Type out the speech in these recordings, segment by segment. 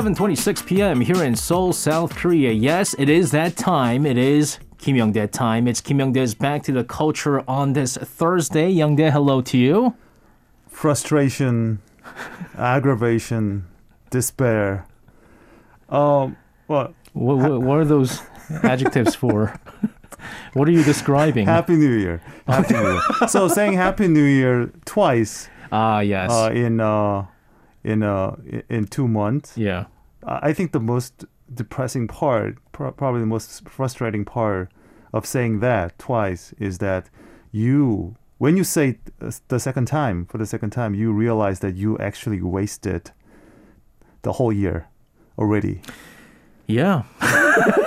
7:26 p.m. here in Seoul, South Korea. Yes, it is that time. It is Kim Youngdae time. It's Kim Youngdae's Back to the Culture on this Thursday. Youngdae, hello to you. frustration, aggravation, despair. Um, what? What, what, what are those adjectives for? what are you describing? Happy New Year. Happy New Year. So saying Happy New Year twice Ah, yes. uh, in uh, in uh, in two months. yeah. I think the most depressing part, pro- probably the most frustrating part of saying that twice is that you, when you say uh, the second time, for the second time, you realize that you actually wasted the whole year already. Yeah.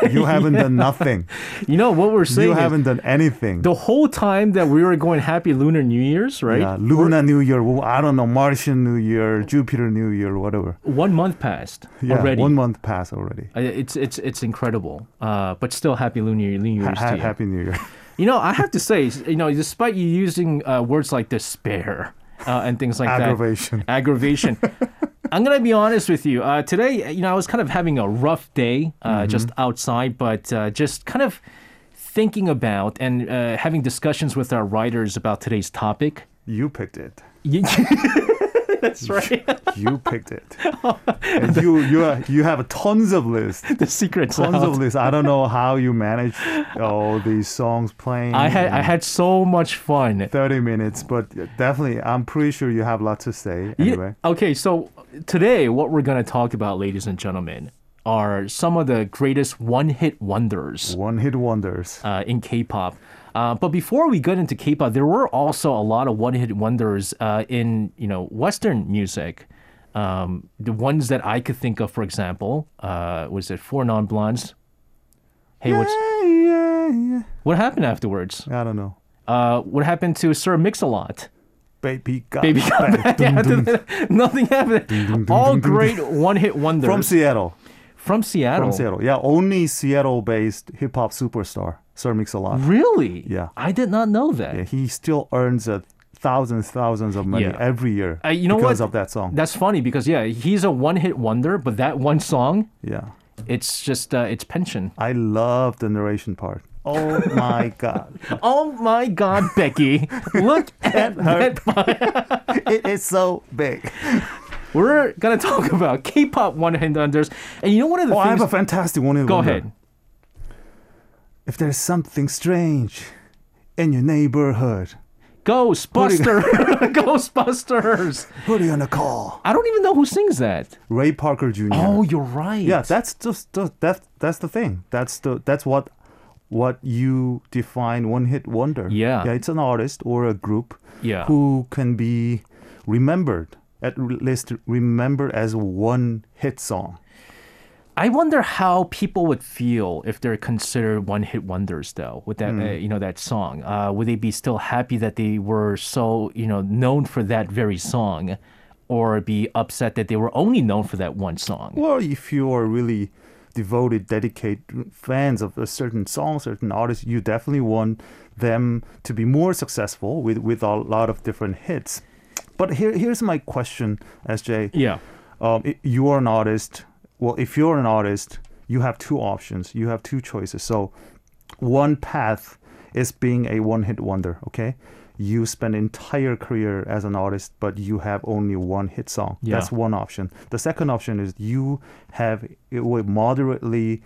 You haven't done nothing. You know what we're saying You haven't done anything. the whole time that we were going happy lunar new year's, right? Yeah, Luna New Year, I don't know, Martian New Year, Jupiter New Year, whatever. One month passed Yeah, already. one month passed already. It's it's it's incredible. Uh, but still happy lunar new year's ha- to you. Happy New Year. You know, I have to say, you know, despite you using uh, words like despair uh, and things like Aggravation. that, aggravation. I'm gonna be honest with you. Uh, today, you know, I was kind of having a rough day, uh, Mm-hmm. just outside, but uh, just kind of thinking about and uh, having discussions with our writers about today's topic. You picked it. That's right. You picked it. and you you are- you have tons of lists. the secret Tons out. of lists. I don't know how you manage all these songs playing. I had I had so much fun. 30 minutes, but definitely, I'm pretty sure you have lots to say. Yeah, Anyway, okay, so today what we're going to talk about, ladies and gentlemen, are some of the greatest one-hit wonders one hit wonders. uh, in K-pop. Uh, but before we get into K-pop, there were also a lot of one-hit wonders uh, in you know Western music. Um, the ones that I could think of, for example, uh, was it Four Non Blondes? Hey, what's Yeah, yeah, yeah. what happened afterwards? I don't know. Uh, what happened to Sir Mix-a-Lot? Baby got Baby got back. Nothing happened. All great one-hit wonders From Seattle. From Seattle. From Seattle. Yeah, only Seattle based hip hop superstar, Sir Mix-a-Lot. Really? Yeah. I did not know that. Yeah, he still earns uh, thousands, thousands of money Yeah. every year Uh, you know because what? of that song. That's funny because yeah, he's a one-hit wonder, but that one song, yeah. it's just uh, it's pension. I love the narration part. Oh my God. Oh my God, Becky! Look at that. it is so big. We're gonna talk about K-pop one-hit wonders, and you know one of the Oh, I have a fantastic one. Go ahead. If there's something strange in your neighborhood, Ghostbuster, Ghostbusters. put it on a call. I don't even know who sings that. Ray Parker Jr. Oh, you're right. yeah, that's just the, that's that's the thing. That's the that's what what you define one hit wonder. Yeah. yeah, it's an artist or a group Yeah. who can be remembered at least remembered as one hit song. I wonder how people would feel if they're considered one-hit wonders, though, with that Hmm. uh, you know that song. Uh, would they be still happy that they were so you know known for that very song, or be upset that they were only known for that one song? Well, if you are really devoted, dedicated fans of a certain song, certain artist, you definitely want them to be more successful with, with a lot of different hits. But here, here's my question, SJ. Yeah, Um, you are an artist. Well, if you're an artist, you have two options. You have two choices. So, one path is being a one-hit wonder. Okay, you spend entire career as an artist, but you have only one hit song. Yeah. That's one option. The second option is you have a moderately,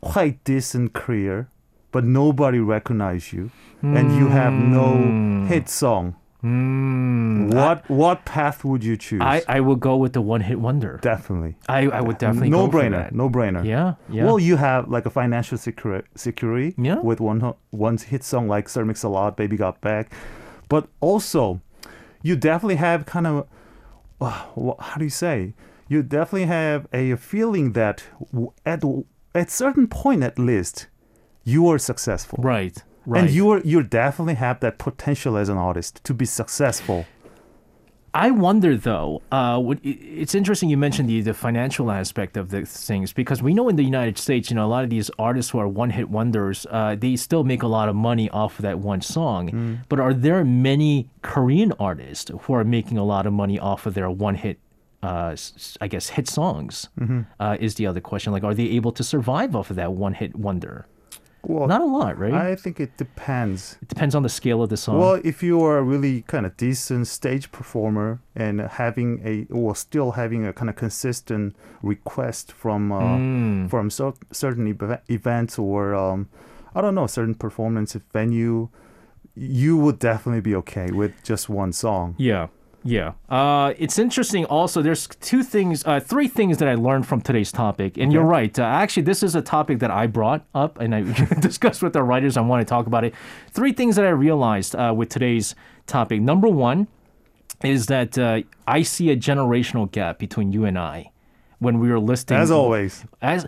quite decent career, but nobody recognize you, and you have no hit song. mm, What what path would you choose? I I would go with the one-hit wonder. definitely. I I would definitely no brainer. No brainer. Yeah, yeah. Well, you have like a financial security, security Yeah. with one one hit song like "Sir Mix a Lot," "Baby Got Back," but also you definitely have kind of uh, how do you say? You definitely have a feeling that at at certain point at least you are successful, right, right. and you are you definitely have that potential as an artist to be successful. I wonder though. Uh, what, it's interesting you mentioned the, the financial aspect of the things because we know in the United States, you know, a lot of these artists who are one-hit wonders, uh, they still make a lot of money off of that one song. But are there many Korean artists who are making a lot of money off of their one-hit uh, s- s- I guess, hit songs? Mm-hmm. Uh, is the other question. Like, are they able to survive off of that one hit wonder? Well, Not a lot, right? I think it depends. it depends on the scale of the song. Well, if you are a really kind of decent stage performer and having a or still having a kind of consistent request from uh, Mm. from cer- certain ev- events or um, I don't know certain performance venue, you would definitely be okay with just one song. Yeah, yeah. Uh, it's interesting. Also, there's two things, uh, three things that I learned from today's topic. And you're right. Uh, actually, this is a topic that I brought up and I discussed with the writers. I want to talk about it. Three things that I realized uh, with today's topic. Number one is that uh, I see a generational gap between you and I when we were listing. As always. As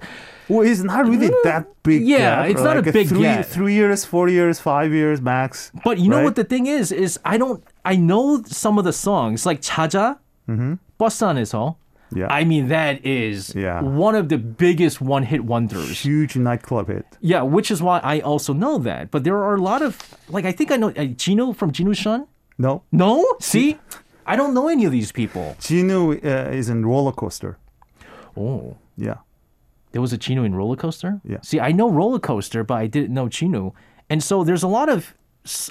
Well, it's not really that big. Mm, Yeah, gap, it's not a big three, gap. Three years, four years, five years max. But you know what the thing is? Is I don't. I know some of the songs like Chaja, mm-hmm. Bostan is all. yeah. I mean, that is yeah. one of the biggest one hit wonders. Huge nightclub hit. Yeah, which is why I also know that. But there are a lot of, like, I think I know uh, Jinu from Jinusean. No. No? See? I don't know any of these people. Jinu uh, is in Roller Coaster. Oh. Yeah. There was a Jinu in Roller Coaster? Yeah. See, I know Roller Coaster, but I didn't know Jinu. And so there's a lot of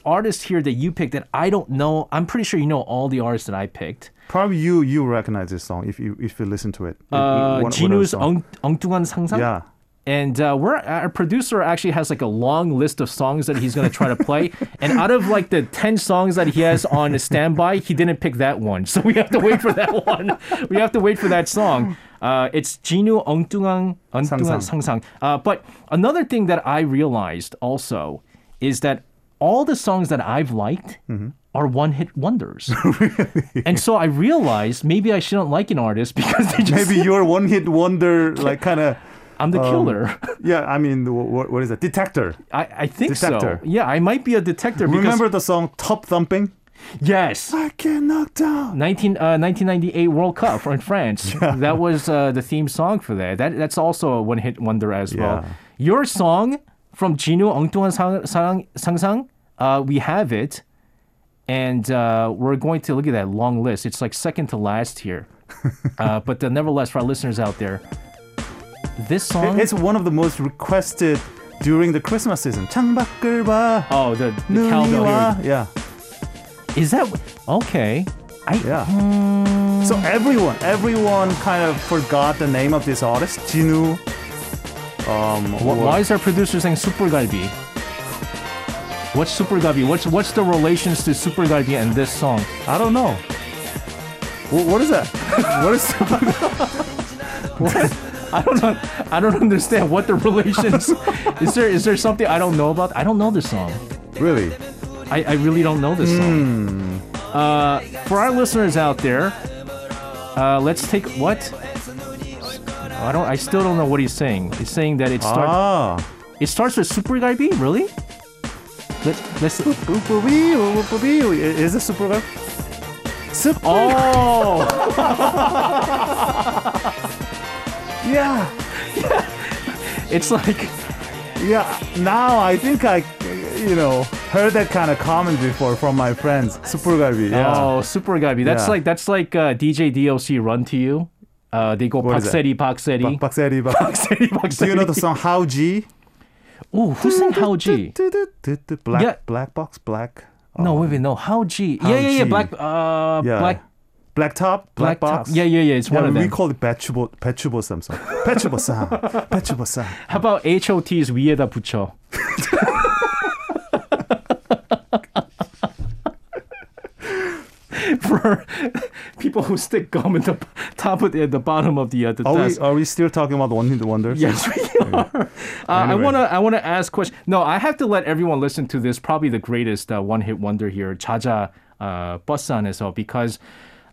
artists here that you picked that I don't know. I'm pretty sure you know all the artists that I picked. Probably you you recognize this song if you if you listen to it. Uh, What- what Gino's other song? 엉, 엉뚱한 상상. Yeah. And uh, we're our producer actually has like a long list of songs that he's gonna try to play. and out of like the ten songs that he has on standby, he didn't pick that one. So we have to wait for that one. we have to wait for that song. Uh, it's Gino 엉뚱한 엉뚱한 상상. 상상. Uh, but another thing that I realized also is that all the songs that I've liked are one-hit wonders. And so I realized maybe I shouldn't like an artist because they just Maybe your one hit wonder like kind of I'm the killer. yeah. I mean, what, what is that? Detector. I, I think Detector. so. Yeah, I might be a detector because Remember the song Tubthumping? yes. I get knocked down. 19, uh, 1998 World Cup in France. That was uh, the theme song for that. That that's also a one hit wonder as well. Your song from Gino 엉뚱한 상, 상, 상상, uh, we have it, and uh, we're going to look at that long list. It's like second to last here, uh, but uh, nevertheless, for our listeners out there, this song. It's one of the most requested during the Christmas season. 창밖을 봐. oh, the, the 눈이 cowbell 와. here. Yeah. Is that okay? I, Yeah. So everyone, everyone kind of forgot the name of this artist, Jinu. um, Wh- what- Why is our producer saying Super Galbi? What's Super Galbi? What's what's the relations to Super Galbi and this song? I don't know. Wh- what is that? what is? I don't know. I don't understand what the relations. is there is there something I don't know about? I don't know this song. really? I, I really don't know this song. Uh, for our listeners out there, uh, let's take what? I don't. I still don't know what he's saying. He's saying that it starts. Ah. It starts with Super Galbi. Really? Let, let's. Is it super? Girl? Super. Oh. Yeah. yeah. It's like Yeah. Now I think I, you know, heard that kind of comment before from my friends. Super galbi. Yeah. oh, super Gabi. That's Yeah. like that's like uh, DJ DOC Run to You. Uh, they go What is that? Pakseri Pakseri 박세리 박. Pakseri Pakseri. Do you know the song How G? Oh, who sang How G? Black Yeah. Black Box Black. No, wait, wait, no. How G? How yeah, yeah, yeah. G. Black, uh, Yeah. black, Black Top, black Black, top. Box. Yeah, yeah, yeah. It's one Yeah, of them. we call it 배추보 배추보 쌈 song. 배추보 쌈. 배추보 쌈. How about HOT's 위에다 붙여? For people who stick gum in the top of the, the bottom of the uh, the are desk. We, are we still talking about the one hit wonders? Yes, we are. Yeah. Uh, anyway. I wanna I wanna ask question. No, I have to let everyone listen to this. Probably the greatest uh, one hit wonder here, Chaja uh, well. because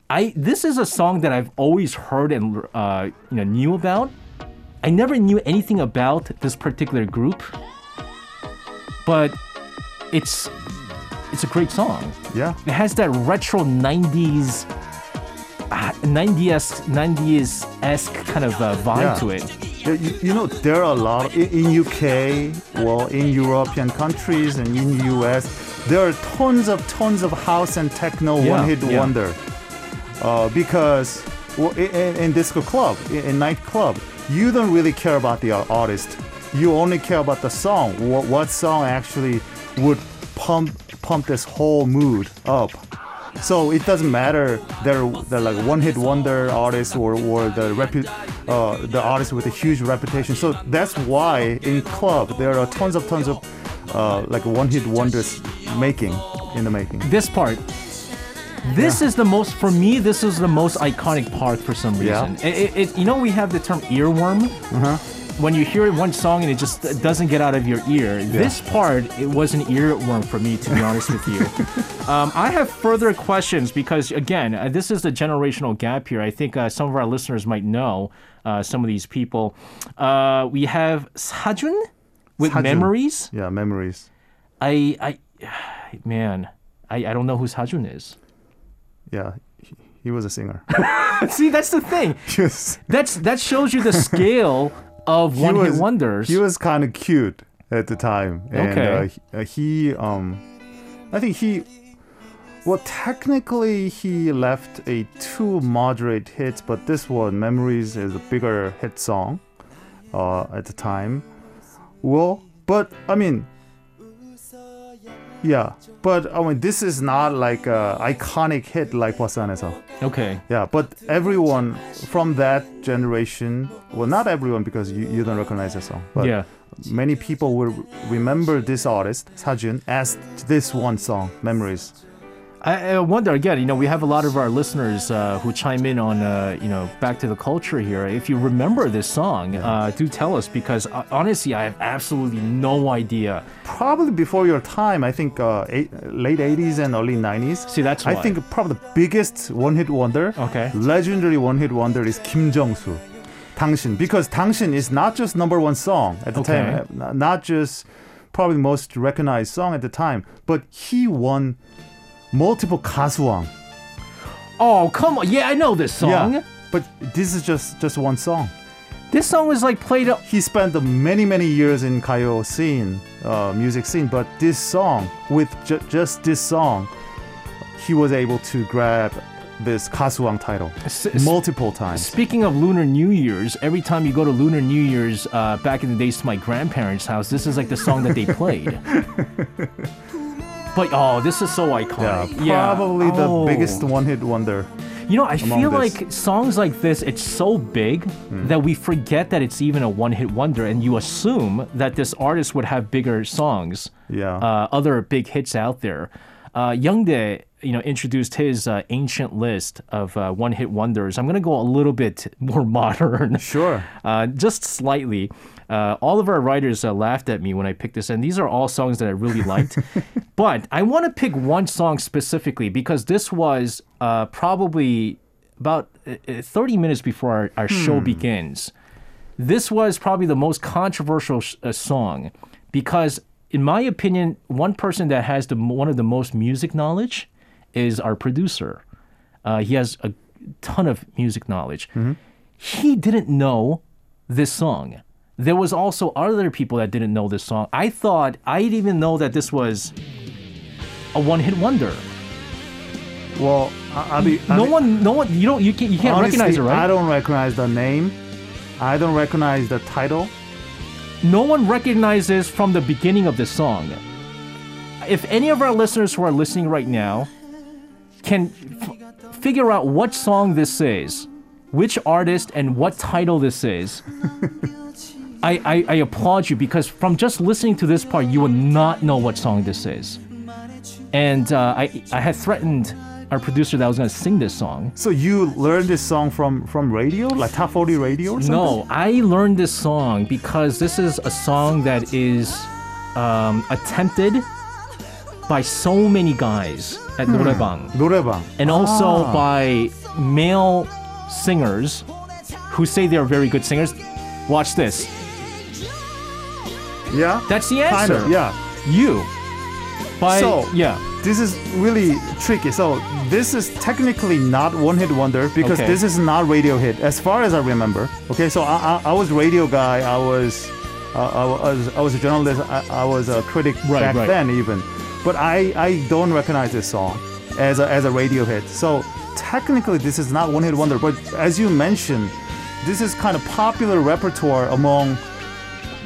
I this is a song that I've always heard and uh, you know knew about. I never knew anything about this particular group, but it's it's a great song. Yeah. It has that retro 90s uh, 90s, 90s esque kind of uh, vibe Yeah. to it. You, you know, there are a lot in, in UK, well, in European countries and in US, there are tons of tons of house and techno Yeah, one hit yeah. wonder. Uh, because well, in, in disco club, in, in nightclub, you don't really care about the artist. You only care about the song. What, what song actually would pump pump this whole mood up? So it doesn't matter they're, they're like one hit wonder artists or, or the repu- uh, the artists with a huge reputation. So that's why in club there are tons of tons of uh, like one hit wonders making in the making. This part. This is the most for me. This is the most iconic part for some Yeah. reason. It, it, it- you know, we have the term earworm. Uh-huh. When you hear one song and it just doesn't get out of your ear. This part, it was an earworm for me, to be honest with you. Um, I have further questions because, again, uh, this is the generational gap here. I think uh, some of our listeners might know uh, some of these people. Uh, we have Sajun with Sajun. memories. Yeah, memories. I, I, man, I, I don't know who Sajun is. Yeah, he, was a singer. See, that's the thing. was, That's that shows you the scale of one hit wonders. He was kind of cute at the time, and Okay. uh, he, uh, he, um, I think he, well, technically he left a two moderate hits, but this one, "Memories," is a bigger hit song, uh, at the time. Well, but I mean, yeah, but I mean, this is not like a iconic hit like Bosanesa. okay. Yeah, but everyone from that generation, well, not everyone because you, you don't recognize the song, but yeah. many people will remember this artist, Sajun, as this one song, Memories. I, I wonder again. You know, we have a lot of our listeners uh, who chime in on, uh, you know, back to the culture here. If you remember this song, uh, do tell us because uh, honestly, I have absolutely no idea. Probably before your time, I think uh, eight, late 80s and early 90s. See, that's I why. think probably the biggest one hit wonder, Okay. legendary one hit wonder is Kim Jong-soo. 당신, because 당신 is not just number one song at the Okay. time, uh, not just probably the most recognized song at the time, but he won multiple Kaswang. Oh, come on. Yeah, I know this song. Yeah, but this is just just one song. This song was like played. A- he spent many many years in Kayo scene, uh, music scene, but this song with ju- just this song, he was able to grab this Kasuang title S- multiple times. Speaking of Lunar New Year's, every time you go to Lunar New Year's uh, back in the days to my grandparents' house, this is like the song that they played. but oh, this is so iconic. Yeah, probably the Oh. biggest one-hit wonder. You know, I feel this. like songs like this, it's so big Hmm. that we forget that it's even a one-hit wonder, and you assume that this artist would have bigger songs, Yeah. uh, other big hits out there. Uh, Youngdae, you know, introduced his uh, ancient list of uh, one-hit wonders. I'm gonna go a little bit more modern. Sure. Uh, just slightly. Uh, all of our writers uh, laughed at me when I picked this, and these are all songs that I really liked. but I want to pick one song specifically because this was uh, probably about uh, uh, 30 minutes before our, our show begins. This was probably the most controversial sh- uh, song because, in my opinion, one person that has the one of the most music knowledge is our producer. Uh, he has a ton of music knowledge. He didn't know this song. There was also other people that didn't know this song. I thought I didn't even know that this was a one-hit wonder. Well, I, I mean, I no mean, one, no one, you don't, you can't, you can't honestly, recognize it, right? I don't recognize the name. I don't recognize the title. No one recognizes from the beginning of the song. If any of our listeners who are listening right now can f- figure out what song this is, which artist and what title this is, I, I, I applaud you because from just listening to this part, you will not know what song this is. And uh, I, I had threatened our producer that I was going to sing this song. So you learned this song from from radio, like top 40 radio or something? No, I learned this song because this is a song that is um, attempted by so many guys at 노래방 노래방. and also Ah. by male singers who say they are very good singers. Watch this. Yeah. That's the kind answer. of. Yeah. You. By So- yeah. This is really tricky. So this is technically not one hit wonder because Okay. this is not radio hit, as far as I remember. Okay, so I, I, I was radio guy. I was, uh, I was, I was a journalist. I, I was a critic Right, back right. then even, but I, I don't recognize this song as a, as a radio hit. So technically this is not one hit wonder, but as you mentioned, this is kind of popular repertoire among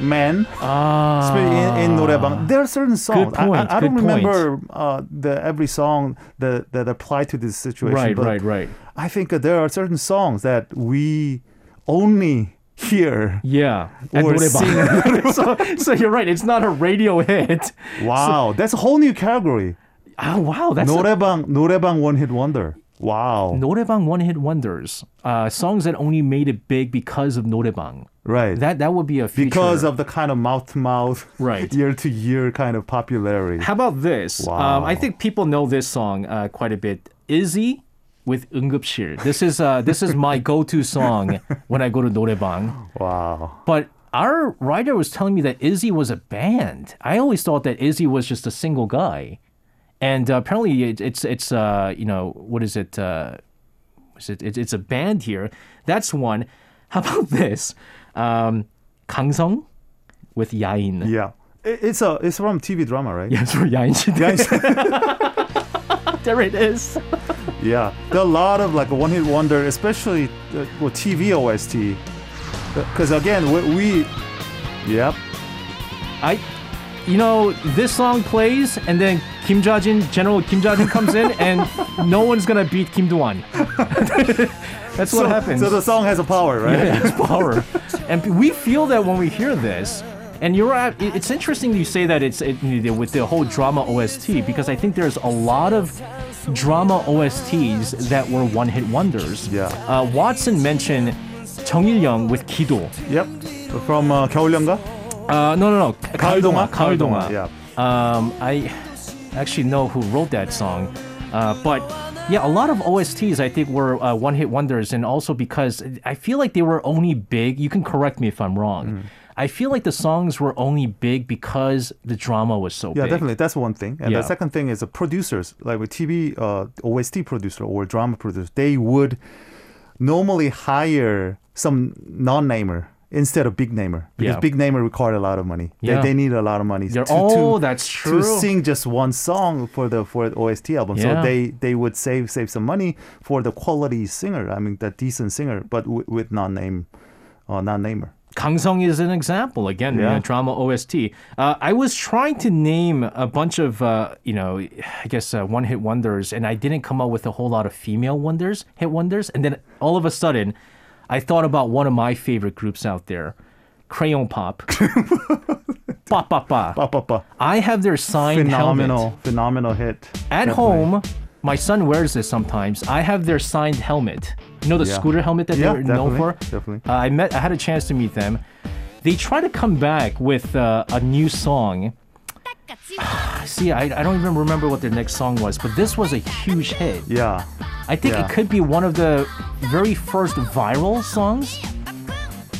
men. Ah, especially in, in 노래방. There are certain songs. I- point, I, I, don't good point. remember uh, the every song that that apply to this situation. right, but right, right. I think that there are certain songs that we only hear. Yeah, at Or 노래방. so, so you're right. It's not a radio hit. Wow, that's a whole new category. Oh wow, that's a, 노래방 노래방 one hit wonder. Wow. 노래방 one hit wonders. Uh, songs that only made it big because of 노래방. Right. That that would be a feature. because of the kind of mouth to mouth, Right. year to year kind of popularity. How about this? Um, I Wow. think people know this song uh, quite a bit. Izzy with 응급실. This is uh, this is my go-to song when I go to 노래방. Wow. But our writer was telling me that Izzy was a band. I always thought that Izzy was just a single guy, and uh, apparently it, it's it's uh, you know what is it? Uh, is it, it, it's a band here. That's one. How about this? Um, Kang Song with Yain. Yeah, it, it's a it's from TV drama, right? Yes, for Yain. there it is. yeah, there are a lot of like one hit wonder, especially uh, well, TV OST. Because uh, again, we, we, yep. I you know, this song plays, and then Kim Jajin, General Kim Jajin comes in, and no one's gonna beat Kim Do-won. That's what so, happens. So the song has a power, right? Yeah, it's power, and we feel that when we hear this. And you're right. it- It's interesting you say that it's it, with the whole drama OST because I think there's a lot of drama OSTs that were one-hit wonders. Yeah. Uh, Watson mentioned 정일영 with 기도. Yep. From uh, 겨울연가? Uh, no, no, no. 가을 동화. 가을 동화. Yeah. Um, I actually know who wrote that song, uh, but yeah, a lot of OSTs I think were uh, one-hit wonders, and also because I feel like they were only big. You can correct me if I'm wrong. Mm. I feel like the songs were only big because the drama was so Yeah, big. definitely. That's one thing. And Yeah. the second thing is the producers, like with TV uh, OST producer or drama producer, they would normally hire some non-namer instead of big namer because Yeah. big namer require a lot of money. Yeah. They, they need a lot of money to, oh, that's to sing just one song for the for the OST album. Yeah. So they they would save save some money for the quality singer. I mean, the decent singer, but w- with non-name, uh, non-namer. Kangsong is an example again. Yeah. uh, drama OST. Uh, I was trying to name a bunch of uh, you know, I guess uh, one-hit wonders, and I didn't come up with a whole lot of female wonders, hit wonders. And then all of a sudden, I thought about one of my favorite groups out there, Crayon Pop. Ba ba ba. Ba, ba, ba. I have their signed Phenomenal, helmet phenomenal hit. at Definitely. home. My son wears this sometimes. I have their signed helmet. You know the Yeah. scooter helmet that Yeah, they're known for. definitely. Uh, I met. I had a chance to meet them. They try to come back with uh, a new song. See, I, I don't even remember what their next song was, but this was a huge hit. Yeah. I think Yeah. it could be one of the very first viral songs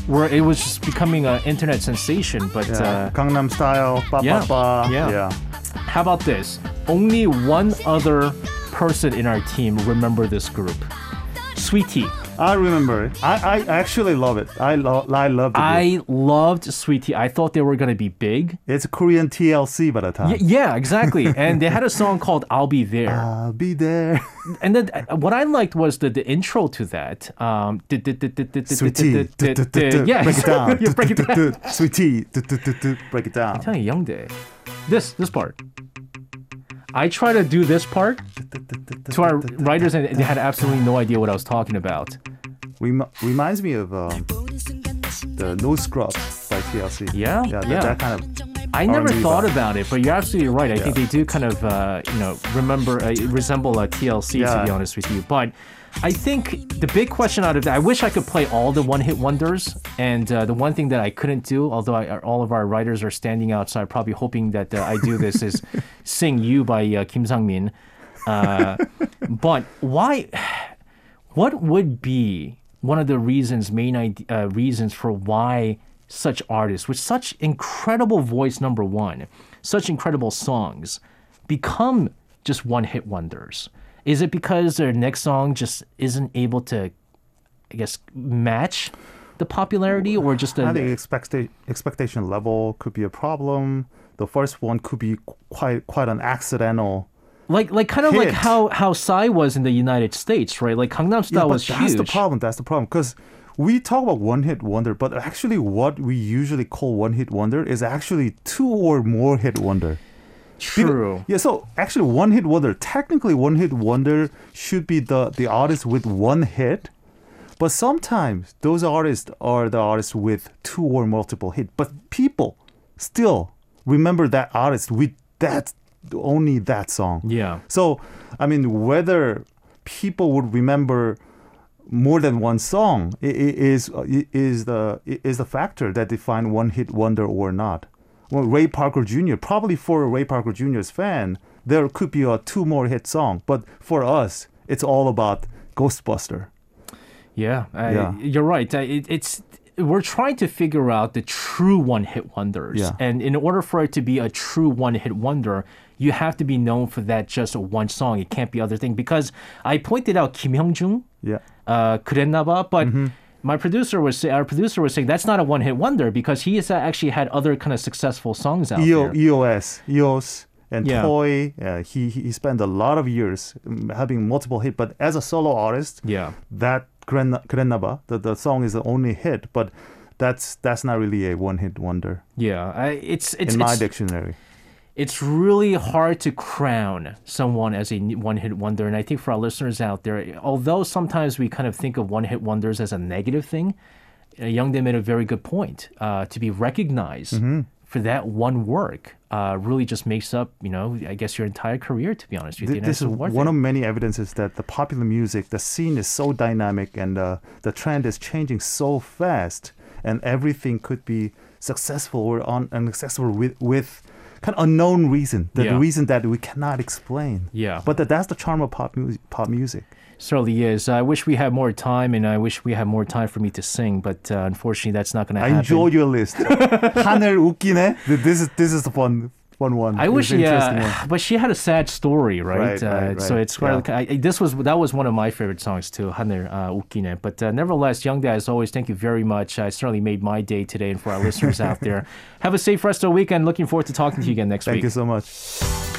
where it was just becoming an internet sensation. But Yeah. uh, Gangnam Style, ba yeah, ba ba. yeah. yeah. how about this? Only one other person in our team remember this group. Sweetie. I remember it. I, I actually love it. I love I love group. I loved Sweetie. I thought they were gonna be big. It's Korean TLC by the time. Y- yeah, exactly. and they had a song called "I'll Be There." I'll be there. and then uh, what I liked was the, the intro to that. Um, Sweetie. yeah, Break it down. break it down. Sweetie. Break it down. Tell you, Youngdae. This this part. I try to do this part to our writers, and they had absolutely no idea what I was talking about. Rem- reminds me of um, the No Scrubs by TLC. Yeah, Yeah. That, yeah. that kind of. I never thought vibe. about it, but you're absolutely right. I think they do kind of, uh, you know, remember uh, resemble a TLC to be honest with you. But I think the big question out of that, I wish I could play all the one-hit wonders. And uh, the one thing that I couldn't do, although I, all of our writers are standing outside, probably hoping that uh, I do this, is sing "You" by uh, Kim Sang-min. Uh, but why? What would be one of the reasons, main uh, reasons for why such artists with such incredible voice, number one, such incredible songs, become just one-hit wonders? Is it because their next song just isn't able to, I guess, match the popularity, or just expecta- expectation level could be a problem. The first one could be quite quite an accidental like like kind of like how how Psy was in the United States, right? Like Gangnam Yeah, Style but was that's huge. the problem. That's the problem because we talk about one hit wonder, but actually, what we usually call one hit wonder is actually two or more hit wonder. True. Yeah, so actually, one hit wonder. Technically, one hit wonder should be the the artist with one hit, but sometimes those artists are the artists with two or multiple hit. But people still remember that artist with that only that song. Yeah. So, I mean, whether people would remember more than one song is is the is the factor that define one hit wonder or not. Well, Ray Parker Jr. probably for a Ray Parker Jr.'s fan, there could be a two more hit song, but for us, it's all about Ghostbuster. Yeah, I, Yeah. you're right. It, it's we're trying to figure out the true one-hit wonders, Yeah. and in order for it to be a true one-hit wonder, you have to be known for that just one song. It can't be other thing. Because I pointed out Kim Hyung-jung, Yeah. uh, 그랬나봐, but. Mm-hmm. My producer was say, our producer was saying that's not a one-hit wonder because he has actually had other kind of successful songs out EO, there. EOS, EOS, and Yeah. Toy. Uh, he he spent a lot of years um, having multiple hit, but as a solo artist, Yeah. that Krenaba, the, the song is the only hit, but that's that's not really a one-hit wonder. Yeah, I, it's it's in my it's, dictionary. It's really hard to crown someone as a one-hit wonder, and I think for our listeners out there, although sometimes we kind of think of one-hit wonders as a negative thing, uh, Youngdae made a very good point uh, to be recognized. Mm-hmm for that one work uh, really just makes up, you know, I guess your entire career, to be honest with you. This is one of many evidences that the popular music, the scene is so dynamic and uh, the trend is changing so fast, and everything could be successful or un- unsuccessful with with kind of unknown reason, the Yeah. reason that we cannot explain. Yeah. But that, that's the charm of pop music. Pop music certainly is. I wish we had more time, and I wish we had more time for me to sing, but uh, unfortunately, that's not going to happen. I enjoyed your list. 하늘 웃기네. This is this is the fun one one. I it wish, yeah, but she had a sad story, right? right, uh, right. So it's yeah. I, this was that was one of my favorite songs too, 하늘 uh, ukine. But uh, nevertheless, Youngdae, as always, thank you very much. I certainly made my day today, and for our listeners out there, have a safe rest of the weekend. Looking forward to talking to you again next thank week. Thank you so much.